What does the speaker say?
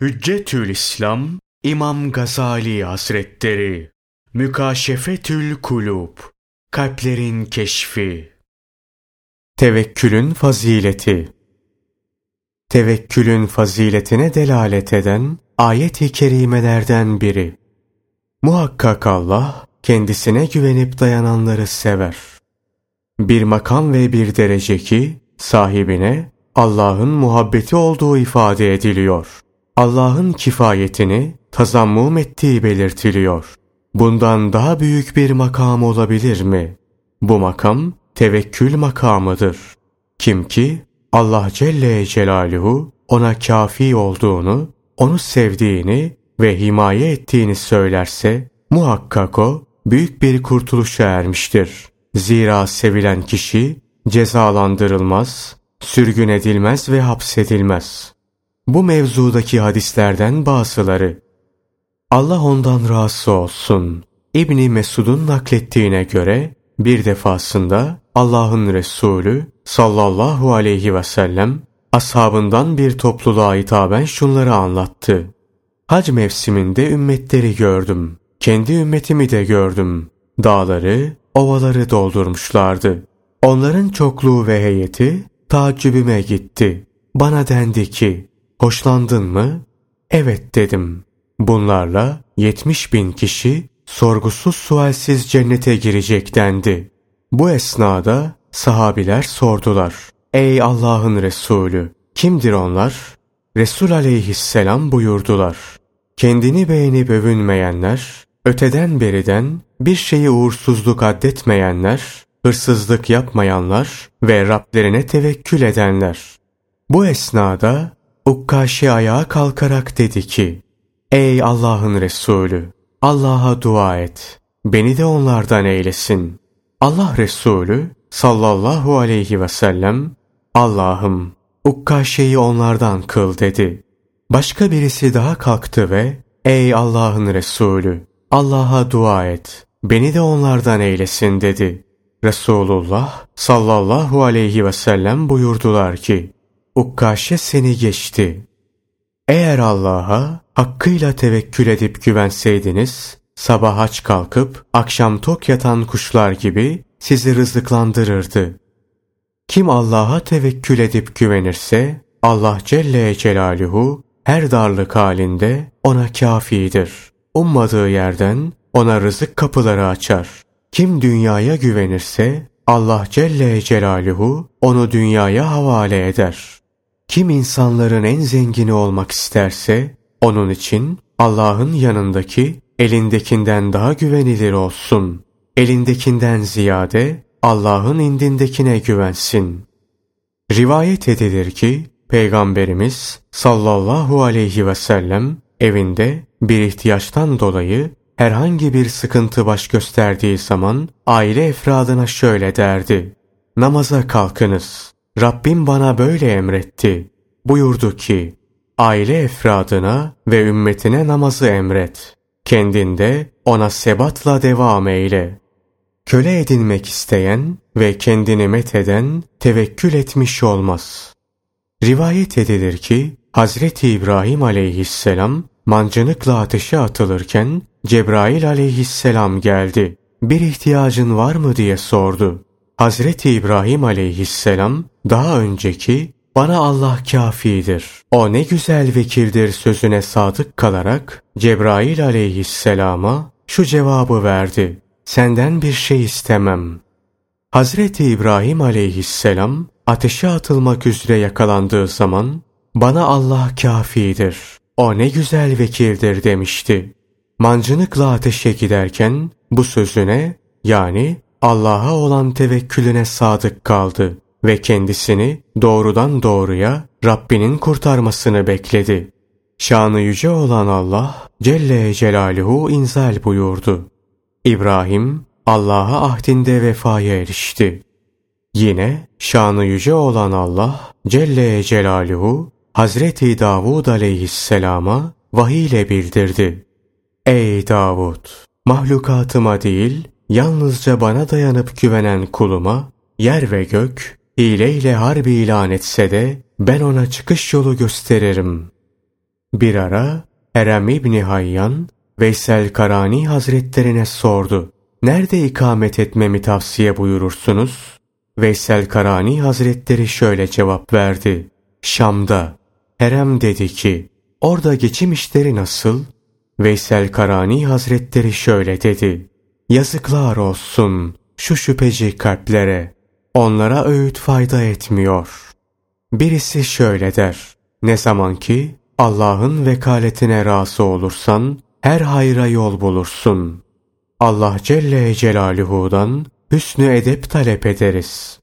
Hüccetül İslam İmam Gazali Hazretleri Mükaşefetül Kulub Kalplerin Keşfi Tevekkülün Fazileti Tevekkülün faziletine delalet eden ayet-i kerimelerden biri. Muhakkak Allah kendisine güvenip dayananları sever. Bir makam ve bir derece ki sahibine Allah'ın muhabbeti olduğu ifade ediliyor. Allah'ın kifayetini tazammum ettiği belirtiliyor. Bundan daha büyük bir makam olabilir mi? Bu makam tevekkül makamıdır. Kim ki Allah Celle Celaluhu ona kafi olduğunu, onu sevdiğini ve himaye ettiğini söylerse muhakkak o büyük bir kurtuluşa ermiştir. Zira sevilen kişi cezalandırılmaz, sürgün edilmez ve hapsedilmez. Bu mevzudaki hadislerden bazıları. Allah ondan razı olsun. İbni Mesud'un naklettiğine göre bir defasında Allah'ın Resulü sallallahu aleyhi ve sellem ashabından bir topluluğa hitaben şunları anlattı. Hac mevsiminde ümmetleri gördüm. Kendi ümmetimi de gördüm. Dağları, ovaları doldurmuşlardı. Onların çokluğu ve heyeti tacibime gitti. Bana dendi ki, Hoşlandın mı? Evet dedim. Bunlarla 70 bin kişi sorgusuz sualsiz cennete girecek dendi. Bu esnada sahabiler sordular. Ey Allah'ın Resulü! Kimdir onlar? Resul aleyhisselam buyurdular. Kendini beğenip övünmeyenler, öteden beriden bir şeyi uğursuzluk addetmeyenler, hırsızlık yapmayanlar ve Rablerine tevekkül edenler. Bu esnada Ukkaşi ayağa kalkarak dedi ki, Ey Allah'ın Resulü! Allah'a dua et. Beni de onlardan eylesin. Allah Resulü sallallahu aleyhi ve sellem, Allah'ım Ukkaşe'yi onlardan kıl dedi. Başka birisi daha kalktı ve, Ey Allah'ın Resulü! Allah'a dua et. Beni de onlardan eylesin dedi. Resulullah sallallahu aleyhi ve sellem buyurdular ki, Ukkaşe seni geçti. Eğer Allah'a hakkıyla tevekkül edip güvenseydiniz, sabah aç kalkıp akşam tok yatan kuşlar gibi sizi rızıklandırırdı. Kim Allah'a tevekkül edip güvenirse, Allah Celle Celaluhu her darlık halinde ona kafidir. Ummadığı yerden ona rızık kapıları açar. Kim dünyaya güvenirse, Allah Celle Celaluhu onu dünyaya havale eder. Kim insanların en zengini olmak isterse, onun için Allah'ın yanındaki elindekinden daha güvenilir olsun. Elindekinden ziyade Allah'ın indindekine güvensin. Rivayet edilir ki, Peygamberimiz sallallahu aleyhi ve sellem evinde bir ihtiyaçtan dolayı herhangi bir sıkıntı baş gösterdiği zaman aile efradına şöyle derdi. Namaza kalkınız. Rabbim bana böyle emretti. Buyurdu ki, aile efradına ve ümmetine namazı emret. Kendinde ona sebatla devam eyle. Köle edinmek isteyen ve kendini metheden tevekkül etmiş olmaz. Rivayet edilir ki Hazreti İbrahim aleyhisselam mancınıkla ateşe atılırken Cebrail aleyhisselam geldi. Bir ihtiyacın var mı diye sordu. Hazreti İbrahim aleyhisselam daha önceki bana Allah kafidir. O ne güzel vekildir sözüne sadık kalarak Cebrail aleyhisselama şu cevabı verdi. Senden bir şey istemem. Hazreti İbrahim aleyhisselam ateşe atılmak üzere yakalandığı zaman bana Allah kafidir. O ne güzel vekildir demişti. Mancınıkla ateşe giderken bu sözüne yani Allah'a olan tevekkülüne sadık kaldı ve kendisini doğrudan doğruya Rabbinin kurtarmasını bekledi. Şanı yüce olan Allah Celle Celaluhu inzal buyurdu. İbrahim Allah'a ahdinde vefaya erişti. Yine şanı yüce olan Allah Celle Celaluhu Hazreti Davud aleyhisselama vahiy ile bildirdi. Ey Davud! Mahlukatıma değil, yalnızca bana dayanıp güvenen kuluma, yer ve gök, hileyle harbi ilan etse de, ben ona çıkış yolu gösteririm. Bir ara Erem İbni Hayyan, Veysel Karani Hazretlerine sordu. Nerede ikamet etmemi tavsiye buyurursunuz? Veysel Karani Hazretleri şöyle cevap verdi. Şam'da. Erem dedi ki, orada geçim işleri nasıl? Veysel Karani Hazretleri şöyle dedi. Yazıklar olsun şu şüpheci kalplere. Onlara öğüt fayda etmiyor. Birisi şöyle der. Ne zaman ki Allah'ın vekaletine razı olursan her hayra yol bulursun. Allah Celle Celaluhu'dan hüsnü edep talep ederiz.